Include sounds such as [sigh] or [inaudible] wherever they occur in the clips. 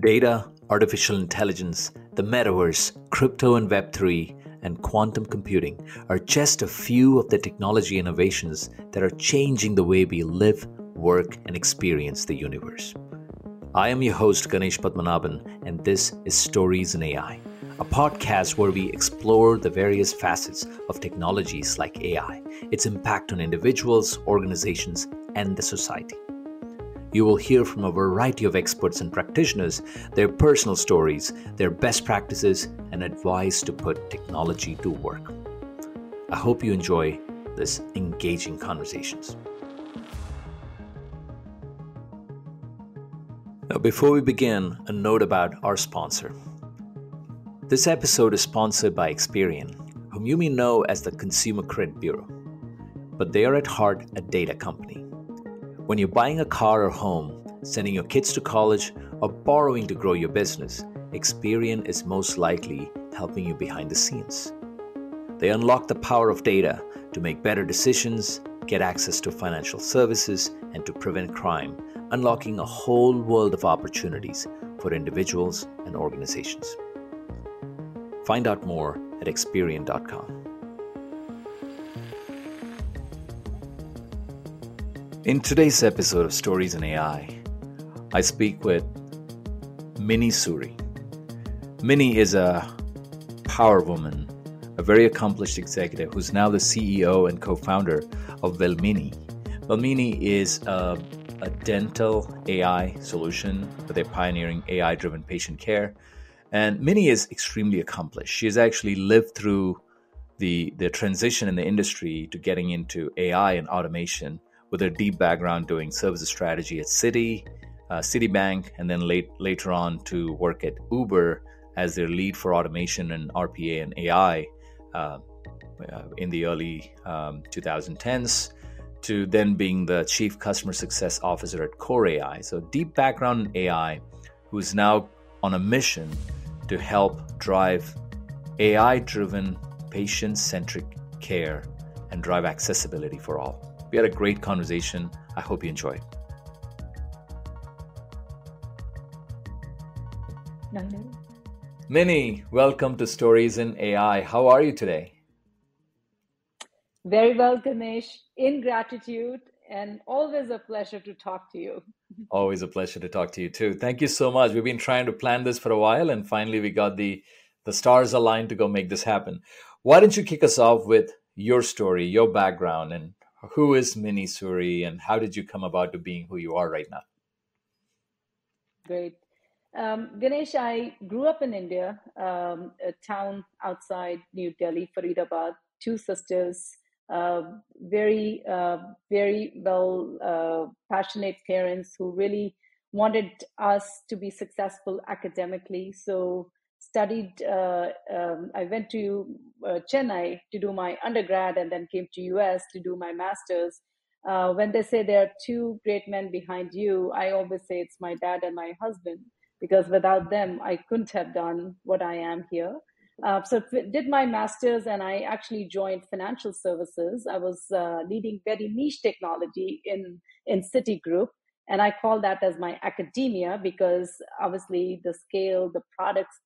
Data, artificial intelligence, the metaverse, crypto and Web3, and quantum computing are just a few of the technology innovations that are changing the way we live, work, and experience the universe. I am your host, Ganesh Padmanabhan, and this is Stories in AI, a podcast where we explore the various facets of technologies like AI, its impact on individuals, organizations, and the society. You will hear from a variety of experts and practitioners their personal stories, their best practices, and advice to put technology to work. I hope you enjoy this engaging conversations. Now, before we begin, a note about our sponsor. This episode is sponsored by Experian, whom you may know as the Consumer Credit Bureau, but they are at heart a data company when you're buying a car or home, sending your kids to college, or borrowing to grow your business, Experian is most likely helping you behind the scenes. They unlock the power of data to make better decisions, get access to financial services, and to prevent crime, unlocking a whole world of opportunities for individuals and organizations. Find out more at Experian.com. In today's episode of Stories in AI, I speak with Mini Suri. Mini is a power woman, a very accomplished executive who's now the CEO and co founder of Velmeni. Velmeni is a, a dental AI solution where they're pioneering AI driven patient care. And Mini is extremely accomplished. She has actually lived through the, the transition in the industry to getting into AI and automation with a deep background doing services strategy at Citi, uh, Citibank, and then late, later on to work at Uber as their lead for automation and RPA and AI uh, uh, in the early um, 2010s, to then being the chief customer success officer at Kore.ai. So, deep background in AI, who's now on a mission to help drive AI driven, patient centric care and drive accessibility for all. We had a great conversation. I hope you enjoy. Mini, welcome to Stories in AI. How are you today? Very well, Ganesh. In gratitude, and always a pleasure to talk to you. [laughs] Always a pleasure to talk to you too. Thank you so much. We've been trying to plan this for a while, and finally we got the the stars aligned to go make this happen. Why don't you kick us off with your story, your background, and who is Mini Suri and how did you come about to being who you are right now? Great. Um, Ganesh, I grew up in India, um, a town outside New Delhi, Faridabad, two sisters, uh, very, uh, very well uh, passionate parents who really wanted us to be successful academically. So studied, uh, um, I went to uh, Chennai to do my undergrad and then came to US to do my master's. Uh, when they say there are two great men behind you, I always say it's my dad and my husband because without them, I couldn't have done what I am here. Uh, so did my master's and I actually joined financial services. I was uh, leading very niche technology in in Citigroup, and I call that as my academia because obviously the scale, the products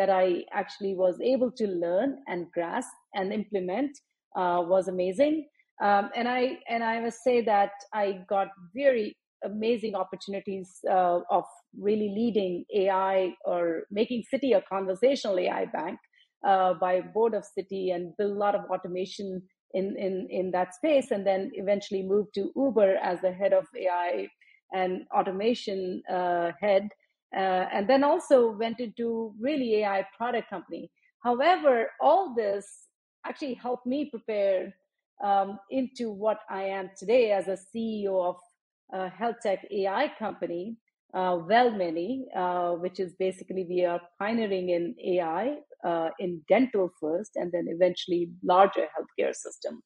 that I actually was able to learn and grasp and implement uh, was amazing. Um, and I and I must say that I got very amazing opportunities uh, of really leading AI or making Citi a conversational AI bank uh, by board of Citi and build a lot of automation in, in, in that space and then eventually moved to Uber as the head of AI and automation uh, head uh, and then also went into really AI product company. However, all this actually helped me prepare um, into what I am today as a CEO of a health tech AI company, uh, Velmeni, uh, which is basically we are pioneering in AI uh, in dental first, and then eventually larger healthcare system.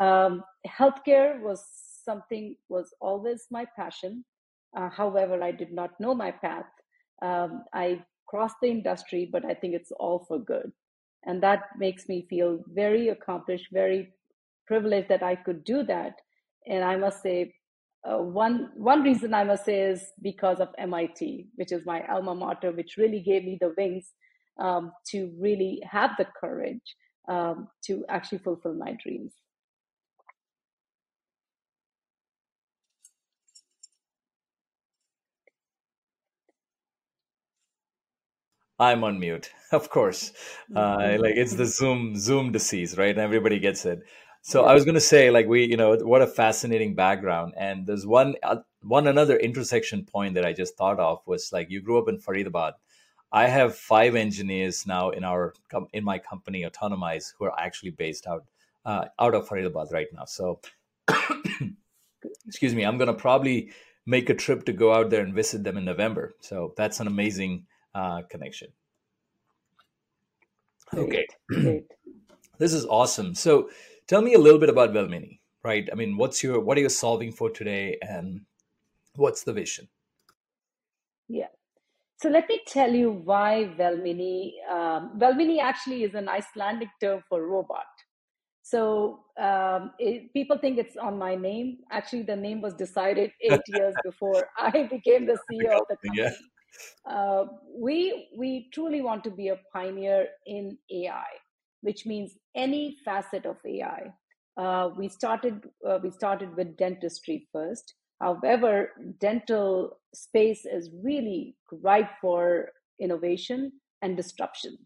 Um, healthcare was something was always my passion. Uh, however, I did not know my path. Um, I crossed the industry, but I think it's all for good. And that makes me feel very accomplished, very privileged that I could do that. And I must say, uh, one one reason I must say is because of MIT, which is my alma mater, which really gave me the wings um, to really have the courage um, to actually fulfill my dreams. I'm on mute, [laughs] of course. [laughs] Uh, like it's the Zoom Zoom disease, right? And everybody gets it. So I was going to say, like we, you know, what a fascinating background. And there's one uh, one another intersection point that I just thought of was like you grew up in Faridabad. I have five engineers now in our in my company Autonomize who are actually based out uh, out of Faridabad right now. So [coughs] excuse me, I'm going to probably make a trip to go out there and visit them in November. So that's an amazing uh, connection. Okay, Great, [clears throat] great. this is awesome. So tell me a little bit about Velmeni, right? I mean, what's your what are you solving for today, and what's the vision? Yeah. So let me tell you why Velmeni. Um, Velmeni actually is an Icelandic term for robot. So um, it, people think it's on my name. Actually, the name was decided eight [laughs] years before I became the CEO of the Yeah. Uh, we we truly want to be a pioneer in AI, which means any facet of AI. Uh, we started uh, we started with dentistry first. However, dental space is really ripe for innovation and disruption.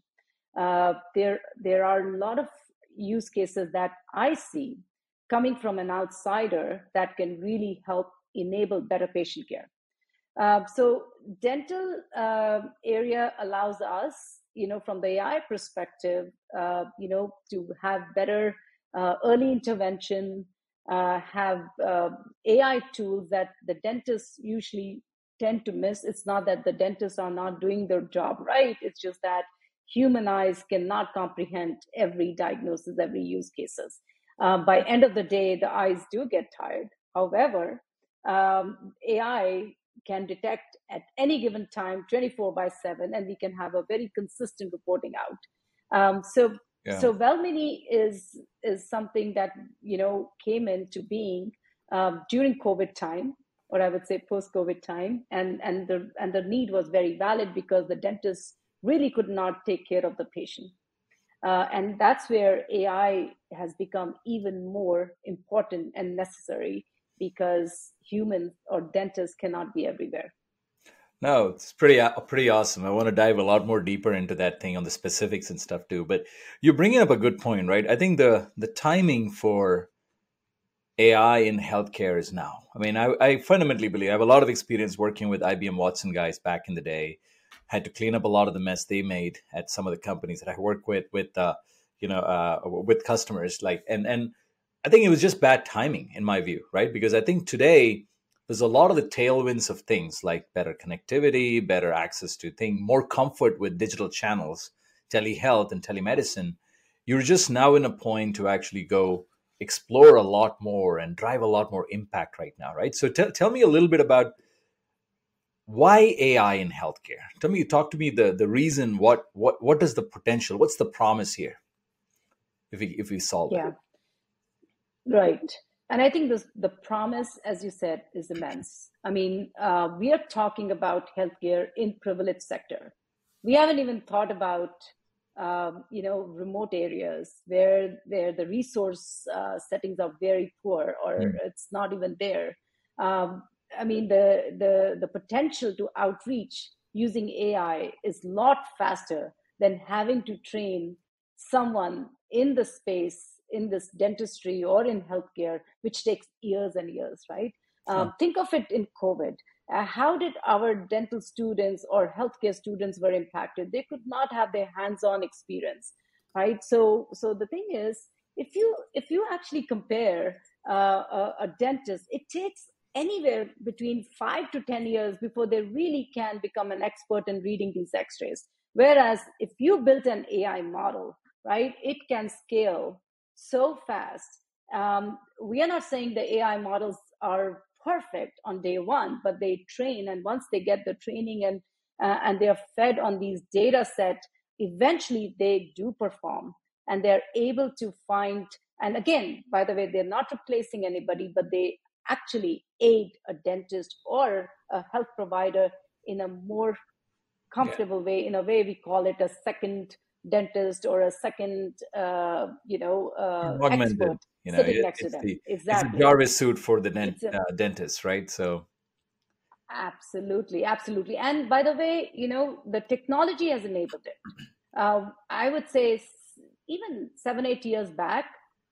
Uh, there there are a lot of use cases that I see coming from an outsider that can really help enable better patient care. Uh, so dental uh, area allows us, you know, from the AI perspective, uh, you know, to have better uh, early intervention, uh, have AI tools that the dentists usually tend to miss. It's not that the dentists are not doing their job right. It's just that human eyes cannot comprehend every diagnosis, every use cases. By end of the day, the eyes do get tired. However, um, AI can detect at any given time 24 by 7 and we can have a very consistent reporting out um, so Yeah. so Velmeni is is something that you know came into being um, during covid time or i would say post covid time and and the and the need was very valid because the dentist really could not take care of the patient uh, and that's where ai has become even more important and necessary because humans or dentists cannot be everywhere. No, it's pretty uh, pretty awesome. I want to dive a lot more deeper into that thing on the specifics and stuff too. But you're bringing up a good point, right? I think the the timing for AI in healthcare is now. I mean, I, I fundamentally believe I have a lot of experience working with IBM Watson guys back in the day. Had to clean up a lot of the mess they made at some of the companies that I work with, with uh, you know, uh, with customers. Like, and and I think it was just bad timing in my view, right? Because I think today there's a lot of the tailwinds of things like better connectivity, better access to things, more comfort with digital channels, telehealth and telemedicine. You're just now in a point to actually go explore a lot more and drive a lot more impact right now, right? So tell tell me a little bit about why AI in healthcare. Tell me, talk to me the the reason. What what what is the potential? What's the promise here? If we if we solve it, Yeah, right. And I think this, the promise, as you said, is immense. I mean, uh, we are talking about healthcare in privileged sector. We haven't even thought about, um, you know, remote areas where where the resource uh, settings are very poor or Mm. it's not even there. Um, I mean, the the the potential to outreach using AI is a lot faster than having to train someone in the space in this dentistry or in healthcare, which takes years and years, right? Huh. Um, think of it in COVID. Uh, how did our dental students or healthcare students were impacted? They could not have their hands-on experience, right? So, so the thing is, if you if you actually compare uh, a, a dentist, it takes anywhere between five to ten years before they really can become an expert in reading these X-rays. Whereas if you built an AI model, right, it can scale so fast. Um, we are not saying the AI models are perfect on day one, but they train, and once they get the training and uh, and they are fed on these data set, eventually they do perform, and they're able to find. And again, by the way, they're not replacing anybody, but they actually aid a dentist or a health provider in a more comfortable yeah. way in a way we call it a second dentist or a second uh, you know uh, expert you know, sitting it, next to them. the, exactly it's a jarvis suit for the dent, a, uh, dentist right? So absolutely absolutely. And by the way you know the technology has enabled it. Uh, i would say even seven eight years back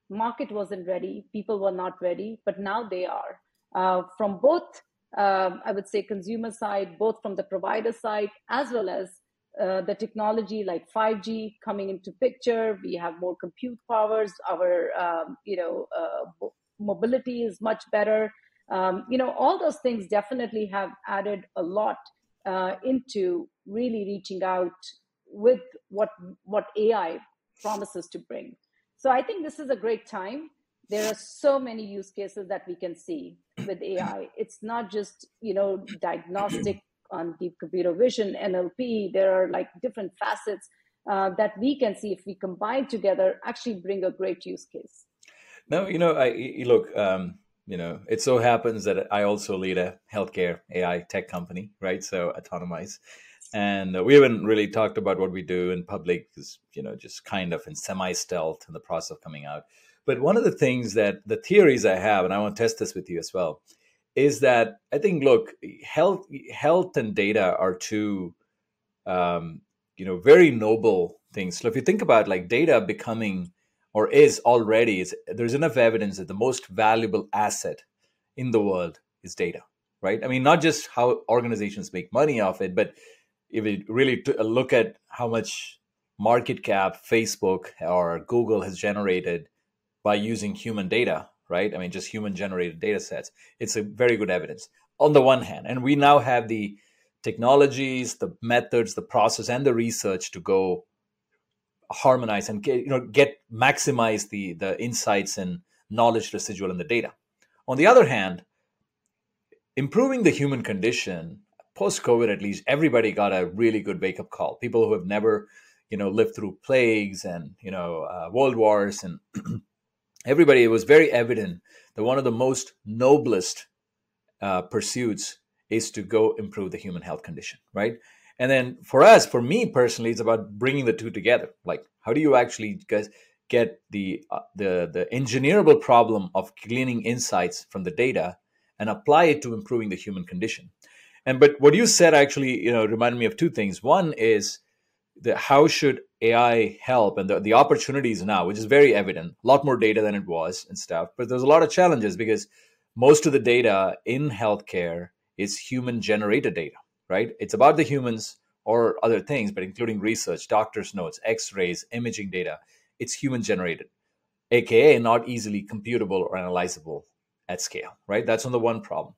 market wasn't ready people were not ready but now they are. Uh, from both um, I would say consumer side, both from the provider side as well as uh, the technology like 5G coming into picture. We have more compute powers. Our um, you know uh, mobility is much better. Um, you know all those things definitely have added a lot uh, into really reaching out with what what AI promises to bring. So I think this is a great time there are so many use cases that we can see with AI. It's not just, you know, diagnostic on deep computer vision, NLP. There are like different facets uh, that we can see if we combine together, actually bring a great use case. No, you know, I look, um, you know, it so happens that I also lead a healthcare AI tech company, right? So Autonomize. And we haven't really talked about what we do in public because, you know, just kind of in semi stealth in the process of coming out. But one of the things that the theories I have, and I want to test this with you as well, is that I think look, health, health and data are two, um, you know, very noble things. So if you think about like data becoming or is already, is there's enough evidence that the most valuable asset in the world is data, right? I mean, not just how organizations make money off it, but if you really look at how much market cap Facebook or Google has generated by using human data, right? I mean, just human generated data sets. It's a very good evidence on the one hand. And we now have the technologies, the methods, the process, and the research to go harmonize and get, you know, get maximize the, the insights and knowledge residual in the data. On the other hand, improving the human condition post COVID, at least, everybody got a really good wake up call. People who have never, you know, lived through plagues and you know uh, world wars and [clears throat] everybody, it was very evident that one of the most noblest uh, pursuits is to go improve the human health condition, right? And then for us, for me personally, it's about bringing the two together. Like, how do you actually guys get the uh, the the engineerable problem of gleaning insights from the data and apply it to improving the human condition? And but what you said actually, you know, reminded me of two things. One is the how should AI help and the, the opportunities now, which is very evident, a lot more data than it was and stuff. But there's a lot of challenges because most of the data in healthcare is human generated data, right? It's about the humans or other things, but including research, doctor's notes, x rays, imaging data. It's human generated, aka not easily computable or analyzable at scale, right? That's on the one problem.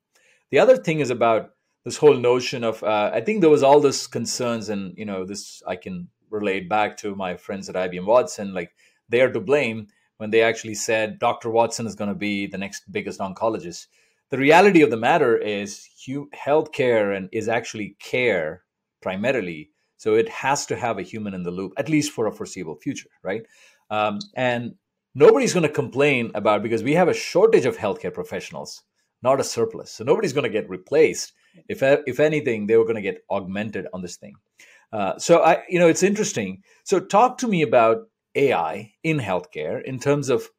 The other thing is about this whole notion of uh, i think there was all this concerns and you know this i can relate back to my friends at ibm watson like they are to blame when they actually said dr watson is going to be the next biggest oncologist. The reality of the matter is healthcare and is actually care primarily. So it has to have a human in the loop at least for a foreseeable future right? Um, and nobody's going to complain about because we have a shortage of healthcare professionals not a surplus. So nobody's going to get replaced if if anything, they were going to get augmented on this thing. Uh, so I, you know, it's interesting. So talk to me about AI in healthcare in terms of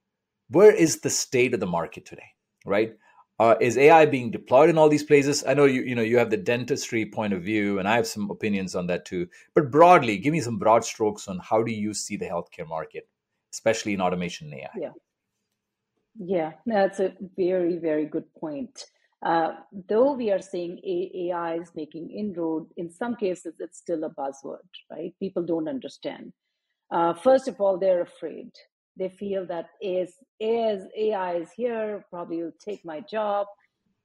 where is the state of the market today, right? Uh, is AI being deployed in all these places? I know you, you know, you have the dentistry point of view, and I have some opinions on that too. But broadly, give me some broad strokes on how do you see the healthcare market, especially in automation and AI. Yeah, yeah, that's a very, very good point. Uh, though we are seeing AI is making inroad, in some cases it's still a buzzword, right? People don't understand. Uh, first of all, they're afraid. They feel that as, as AI is here, probably will take my job.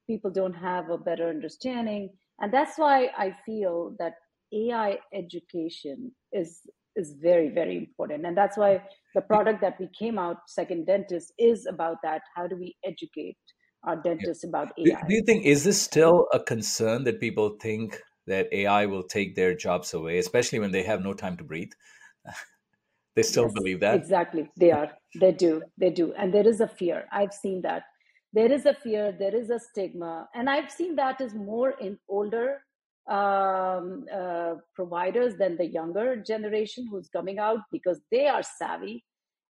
People don't have a better understanding. And that's why I feel that AI education is is very, very important. And that's why the product that we came out, Second Dentist, is about that. How do we educate our dentists yeah. about AI. Do, you think is this still a concern that people think that AI will take their jobs away, especially when they have no time to breathe? [laughs] they still yes, believe that. Exactly. They are. They do. They do. And there is a fear. I've seen that. there is a fear, there is a stigma, and I've seen that is more in older um, uh, providers than the younger generation who's coming out because they are savvy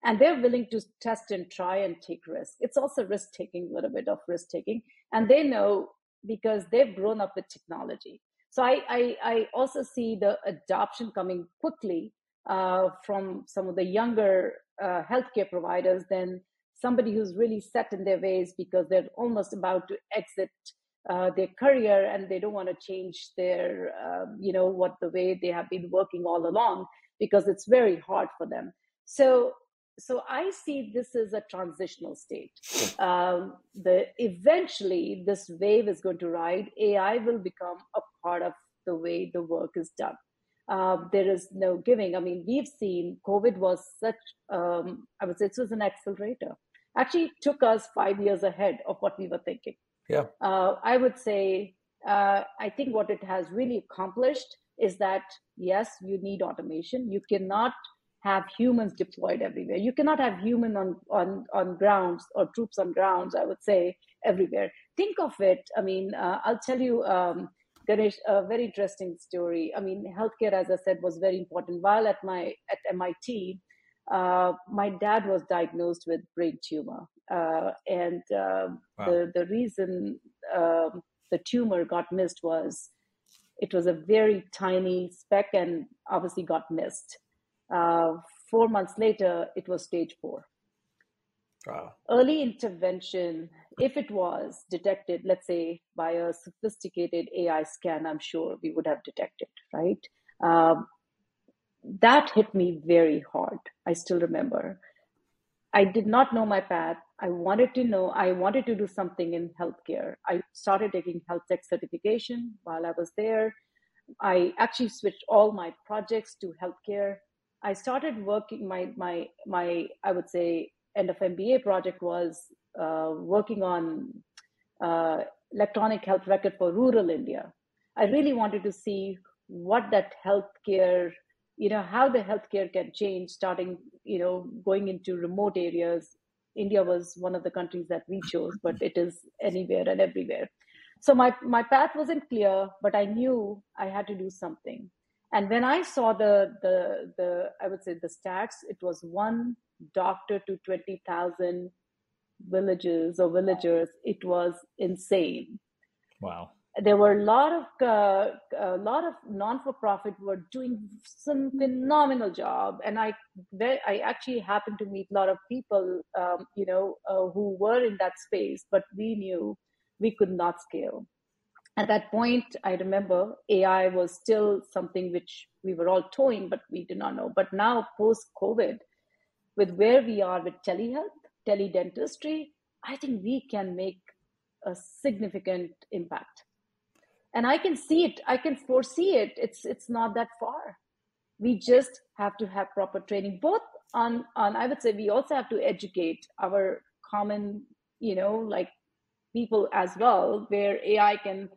and they're willing to test and try and take risk. It's also risk taking, a little bit of risk taking, and they know because they've grown up with technology. So I, I, I also see the adoption coming quickly uh, from some of the younger uh, healthcare providers than somebody who's really set in their ways because they're almost about to exit uh, their career and they don't want to change their, um, you know, what the way they have been working all along because it's very hard for them. So so I see this as a transitional state. Um, the eventually this wave is going to ride. AI will become a part of the way the work is done. Uh, there is no giving. I mean, we've seen COVID was such. Um, I would say it was an accelerator. Actually, took us five years ahead of what we were thinking. Yeah. Uh, I would say. Uh, I think what it has really accomplished is that yes, you need automation. You cannot have humans deployed everywhere. You cannot have human on, on, on grounds or troops on grounds, I would say, everywhere. Think of it. I mean, uh, I'll tell you, um, Ganesh, a very interesting story. I mean, healthcare, as I said, was very important. While at my at MIT, uh, my dad was diagnosed with brain tumor, uh, and uh, wow. the the reason um, the tumor got missed was it was a very tiny speck and obviously got missed. Uh, four months later, it was stage four. Wow. Early intervention, if it was detected, let's say by a sophisticated AI scan, I'm sure we would have detected, right? Um, that hit me very hard. I still remember. I did not know my path. I wanted to know, I wanted to do something in healthcare. I started taking health tech certification while I was there. I actually switched all my projects to healthcare I started working my my my I would say end of MBA project was uh, working on uh, electronic health record for rural India. I really wanted to see what that healthcare, you know, how the healthcare can change, starting, you know, going into remote areas. India was one of the countries that we chose, but it is anywhere and everywhere. So my my path wasn't clear, but I knew I had to do something. And when I saw the the the I would say the stats, it was one doctor to twenty thousand villages or villagers. It was insane. Wow. There were a lot of uh, a lot of non for profit were doing some phenomenal job, and I I actually happened to meet a lot of people, um, you know, uh, who were in that space, but we knew we could not scale at that point, I remember AI was still something which we were all toying, but we did not know. But now, post COVID, with where we are with telehealth, teledentistry, I think we can make a significant impact. And I can see it, I can foresee it. It's it's not that far. We just have to have proper training, both on on I would say we also have to educate our common, you know, like people as well, where AI can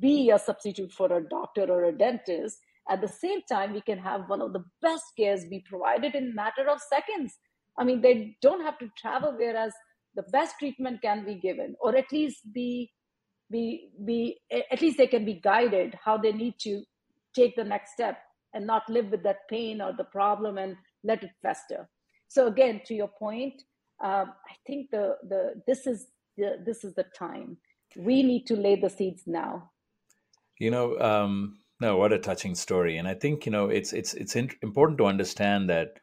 be a substitute for a doctor or a dentist. At the same time, we can have one of the best cares be provided in matter of seconds. I mean, they don't have to travel, whereas the best treatment can be given, or at least be be be at least they can be guided how they need to take the next step and not live with that pain or the problem and let it fester. So again, to your point, um, I think the the this is the, this is the time we need to lay the seeds now you know, um, no, what a touching story, and I think you know it's it's it's in- important to understand that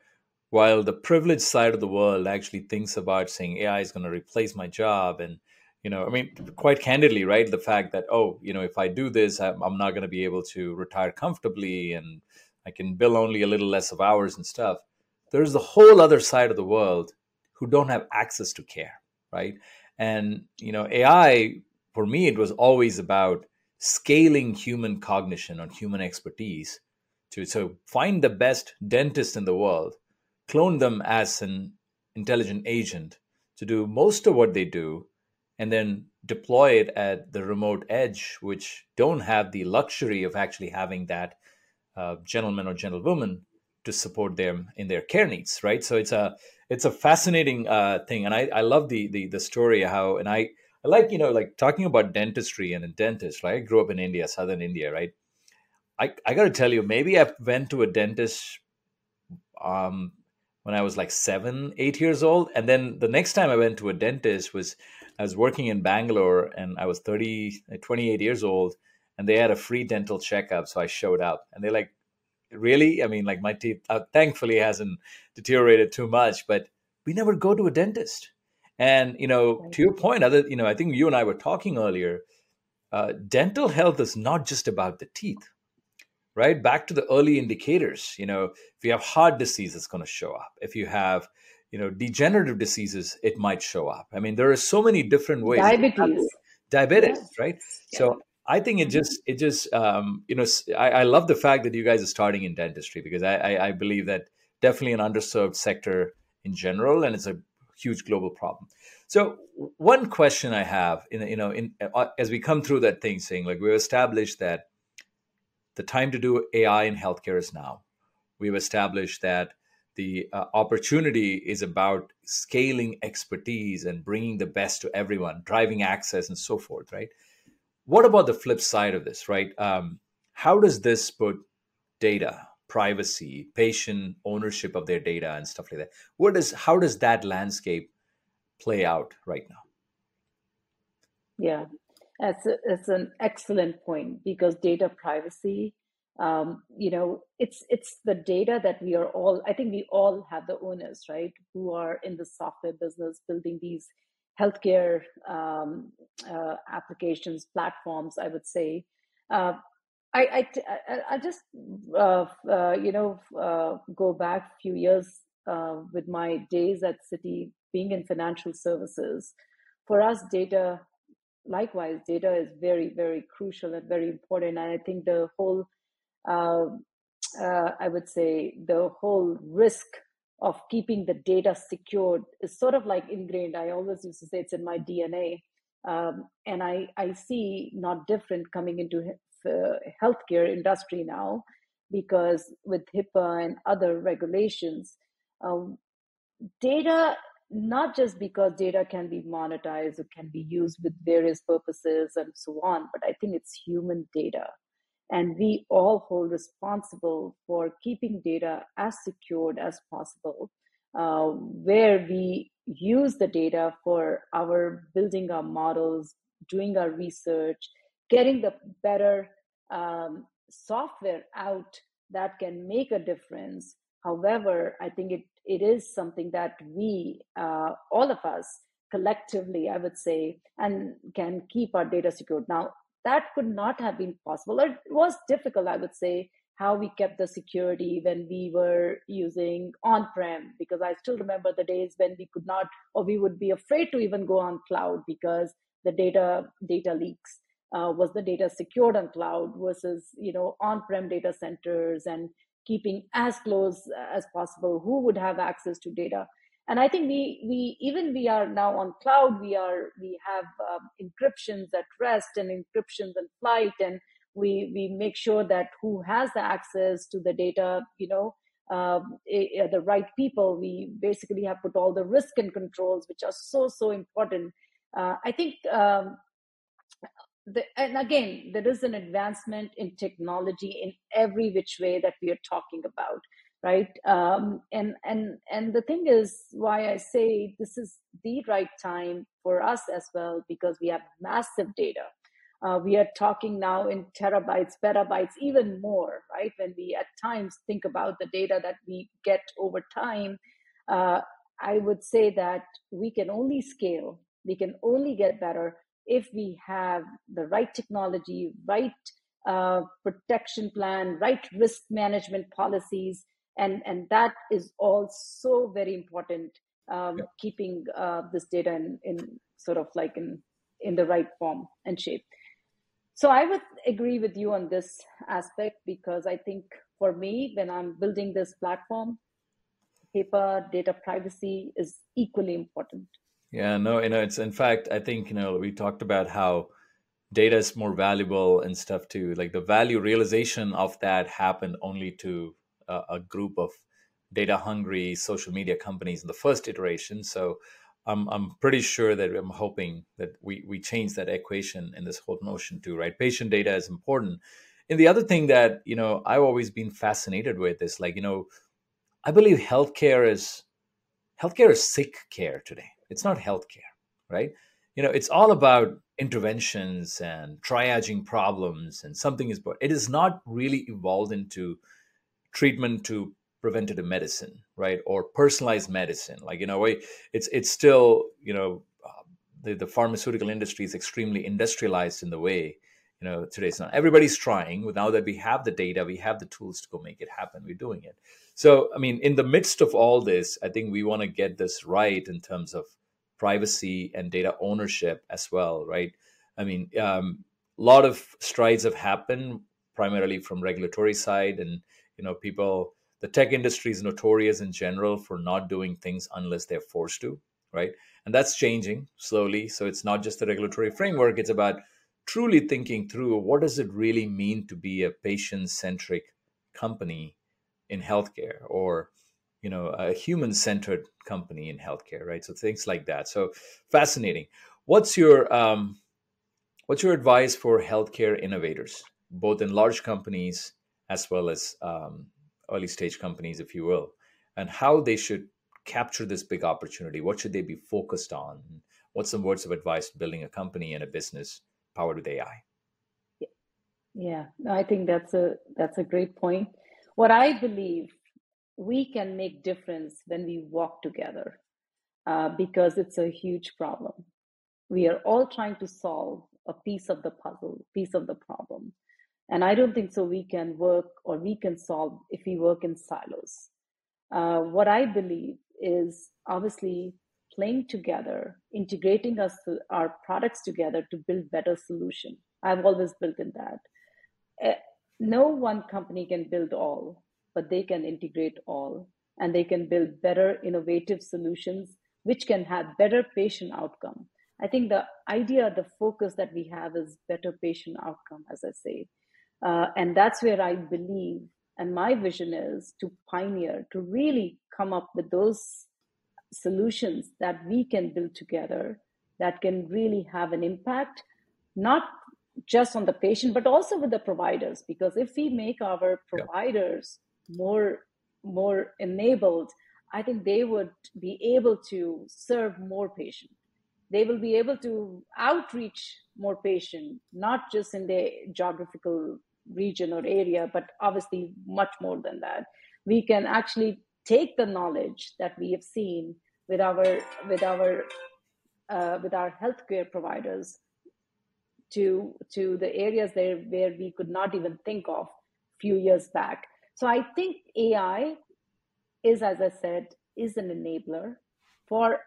while the privileged side of the world actually thinks about saying AI is going to replace my job, and you know, I mean, quite candidly, right? The fact that oh, you know, if I do this, I'm, I'm not going to be able to retire comfortably, and I can bill only a little less of hours and stuff. There's the whole other side of the world who don't have access to care, right? And you know, AI for me, it was always about scaling human cognition or human expertise to so find the best dentist in the world, clone them as an intelligent agent to do most of what they do, and then deploy it at the remote edge, which don't have the luxury of actually having that uh, gentleman or gentlewoman to support them in their care needs, right? So it's a it's a fascinating uh, thing, and I, I love the, the the story how and I like you know like talking about dentistry and a dentist right? I grew up in india southern india right? I, I gotta tell you maybe i went to a dentist um, when i was like seven eight years old and then the next time i went to a dentist was i was working in bangalore and i was 30 28 years old and they had a free dental checkup so i showed up. And they're like really? I mean like my teeth uh, thankfully hasn't deteriorated too much but we never go to a dentist and you know, to your point, other you know, I think you and I were talking earlier. Uh, dental health is not just about the teeth, right? Back to the early indicators. You know, if you have heart disease, it's going to show up. If you have you know degenerative diseases, it might show up. I mean, there are so many different ways. Diabetes, diabetes, yes. right? Yeah. So I think it just it just um, you know I, I, love the fact that you guys are starting in dentistry because I, I, I believe that definitely an underserved sector in general, and it's a huge global problem. So one question I have, in, you know, in, uh, as we come through that thing, saying like we've established that the time to do AI in healthcare is now. We've established that the uh, opportunity is about scaling expertise and bringing the best to everyone, driving access and so forth, right? What about the flip side of this, right? Um, how does this put data, privacy, patient ownership of their data, and stuff like that? What is how does that landscape play out right now? Yeah, that's a, that's an excellent point because data privacy. Um, you know, it's it's the data that we are all. I think we all have the owners, right, who are in the software business building these healthcare um, uh, applications platforms. I would say. Uh, I, I, I just uh, uh, you know uh, go back a few years uh, with my days at Citi being in financial services, for us, data, likewise, data is very, very crucial and very important. And I think the whole, uh, uh, I would say, the whole risk of keeping the data secured is sort of like ingrained. I always used to say it's in my DNA. Um, and I, I see not different coming into uh, healthcare industry now because with HIPAA and other regulations, um, data not just because data can be monetized or can be used with various purposes and so on, but I think it's human data. And we all hold responsible for keeping data as secured as possible, uh, where we use the data for our building our models, doing our research, getting the better um, software out that can make a difference. However, I think it it is something that we, uh, all of us, collectively, I would say, and can keep our data secured. Now, that could not have been possible. It was difficult, I would say, how we kept the security when we were using on-prem because i still remember the days when we could not or we would be afraid to even go on cloud because the data data leaks uh, was the data secured on cloud versus you know on-prem data centers and keeping as close as possible who would have access to data. And i think we we even we are now on cloud we are we have um, encryptions at rest and encryptions in flight and we we make sure that who has the access to the data you know um, the right people we basically have put all the risk and controls which are so so important. Uh, i think um, the, and again, there is an advancement in technology in every which way that we are talking about, right? Um, and and and the thing is, why I say this is the right time for us as well because we have massive data. Uh, we are talking now in terabytes, petabytes, even more, right? When we at times think about the data that we get over time, uh, I would say that we can only scale, we can only get better if we have the right technology, right uh, protection plan, right risk management policies, and and that is also very important. Um, yeah. Keeping uh, this data in, in sort of like in in the right form and shape. So I would agree with you on this aspect because I think for me, when I'm building this platform, HIPAA data privacy is equally important. Yeah, no, you know, it's in fact, I think, you know, we talked about how data is more valuable and stuff too. Like the value realization of that happened only to a, a group of data hungry social media companies in the first iteration. So I'm I'm pretty sure that I'm hoping that we we change that equation in this whole notion too, right? Patient data is important. And the other thing that you know I've always been fascinated with is like you know I believe healthcare is healthcare is sick care today. It's not healthcare, right? You know, it's all about interventions and triaging problems, and something is. But it is not really evolved into treatment to preventative medicine, right, or personalized medicine. Like you know, it's it's still you know uh, the the pharmaceutical industry is extremely industrialized in the way you know today it's not. Everybody's trying. Now that we have the data we have the tools to go make it happen we're doing it. So i mean in the midst of all this i think we want to get this right in terms of privacy and data ownership as well right? I mean um, a lot of strides have happened primarily from regulatory side and you know people the tech industry is notorious in general for not doing things unless they're forced to right? And that's changing slowly. So it's not just the regulatory framework it's about truly thinking through what does it really mean to be a patient centric company in healthcare or you know a human centered company in healthcare right? So things like that. So fascinating. What's your um, what's your advice for healthcare innovators both in large companies as well as um, early stage companies if you will and how they should capture this big opportunity? What should they be focused on? What's some words of advice building a company and a business powered with AI. Yeah, I think that's a that's a great point. What I believe we can make difference when we walk together, uh, because it's a huge problem. We are all trying to solve a piece of the puzzle, piece of the problem, and I don't think so. We can work or we can solve if we work in silos. Uh, what I believe is obviously playing together, integrating us our products together to build better solution. I've always built in that. Uh, no one company can build all, but they can integrate all, and they can build better, innovative solutions which can have better patient outcome. I think the idea, the focus that we have is better patient outcome, as I say, uh, and that's where I believe and my vision is to pioneer to really come up with those solutions that we can build together that can really have an impact, not just on the patient, but also with the providers. Because if we make our providers yeah. more more enabled, I think they would be able to serve more patients. They will be able to outreach more patients, not just in the geographical region or area, but obviously much more than that. We can actually take the knowledge that we have seen with our with our uh, with our healthcare providers to to the areas there where we could not even think of a few years back. So I think AI is, as I said, is an enabler for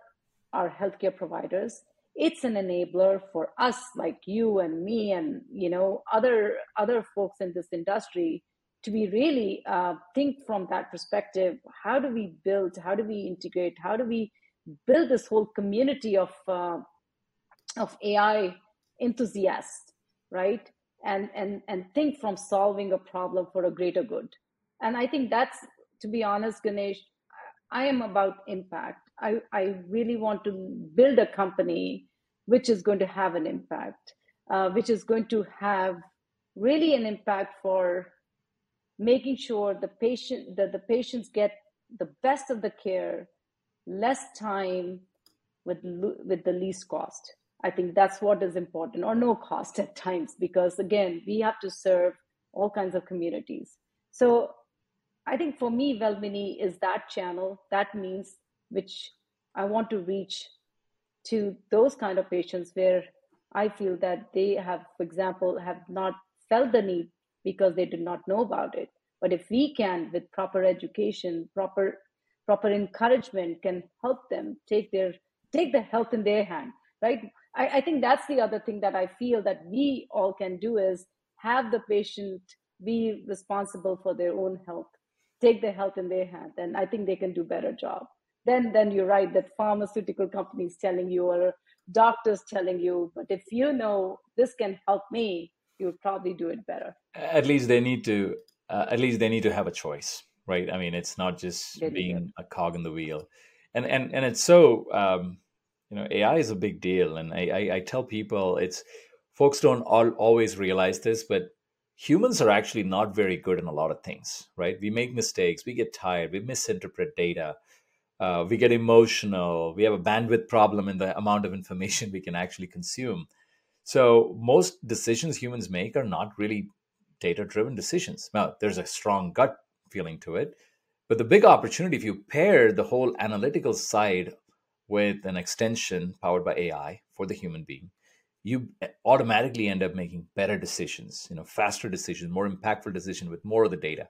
our healthcare providers. It's an enabler for us, like you and me, and you know other other folks in this industry, to be really uh, think from that perspective how do we build how do we integrate how do we build this whole community of uh, of ai enthusiasts right? And and and think from solving a problem for a greater good. And i think that's to be honest ganesh i am about impact. I i really want to build a company which is going to have an impact uh, which is going to have really an impact for making sure the patient that the patients get the best of the care less time with with the least cost. I think that's what is important or no cost [laughs] at times because again we have to serve all kinds of communities. So i think for me Velmeni is that channel that means which i want to reach to those kind of patients where i feel that they have for example have not felt the need because they did not know about it. But if we can, with proper education, proper proper encouragement, can help them take their take the health in their hand, right? I, I think that's the other thing that I feel that we all can do is have the patient be responsible for their own health, take the health in their hand, and I think they can do better job. Then, then you're right that pharmaceutical companies telling you or doctors telling you, but if you know this can help me, you would probably do it better. At least they need to. Uh, at least they need to have a choice, right? I mean, it's not just being a cog in the wheel, and and and it's so. Um, you know ai is a big deal and i i, I tell people it's folks don't all, always realize this but humans are actually not very good in a lot of things right we make mistakes we get tired we misinterpret data uh, we get emotional we have a bandwidth problem in the amount of information we can actually consume so most decisions humans make are not really data driven decisions. Now there's a strong gut feeling to it but the big opportunity if you pair the whole analytical side with an extension powered by ai for the human being you automatically end up making better decisions you know faster decisions more impactful decisions with more of the data.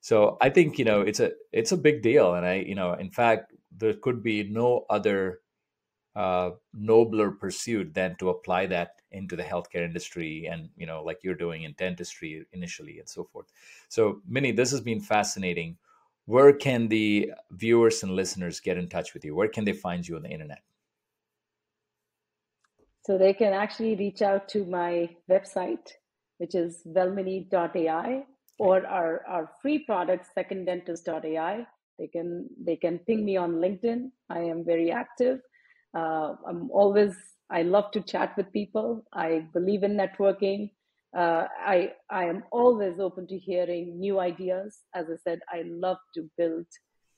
So i think you know it's a it's a big deal and i you know in fact there could be no other uh, nobler pursuit than to apply that into the healthcare industry and you know like you're doing in dentistry initially and so forth. So Mini this has been fascinating. Where can the viewers and listeners get in touch with you? Where can they find you on the internet? So they can actually reach out to my website which is velmeni.ai or our, our free product seconddentist.ai they can they can ping me on linkedin. I am very active uh, i'm always i love to chat with people i believe in networking uh, i i am always open to hearing new ideas as i said i love to build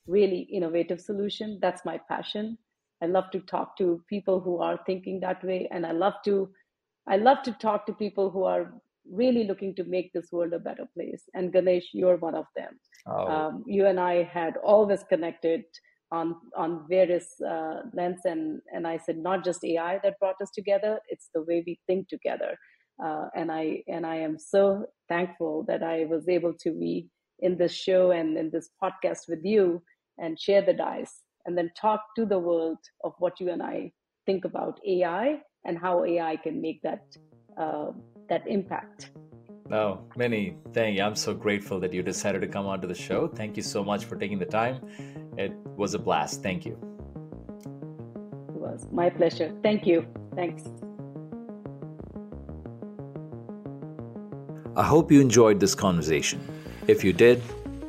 really innovative solution that's my passion i love to talk to people who are thinking that way and i love to i love to talk to people who are really looking to make this world a better place. And Ganesh, you're one of them. Oh. Um, you and I had always connected on on various uh, and and I said not just AI that brought us together; it's the way we think together. Uh, and I and I am so thankful that I was able to be in this show and in this podcast with you and share the dice and then talk to the world of what you and I think about AI and how AI can make that uh, that impact. Oh, no, Mini, thank you. I'm so grateful that you decided to come onto the show. Thank you so much for taking the time. It was a blast. Thank you. It was my pleasure. Thank you. Thanks. I hope you enjoyed this conversation. If you did,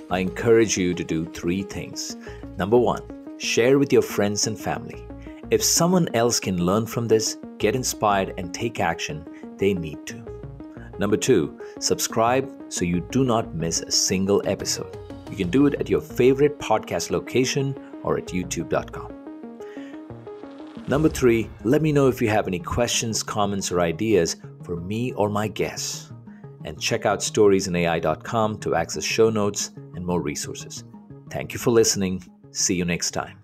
I encourage you to do three things. Number one, share with your friends and family. If someone else can learn from this, get inspired, and take action, they need to. Number two, subscribe so you do not miss a single episode. You can do it at your favorite podcast location or at youtube.com. Number three, let me know if you have any questions, comments, or ideas for me or my guests. And check out storiesinai.com to access show notes and more resources. Thank you for listening. See you next time.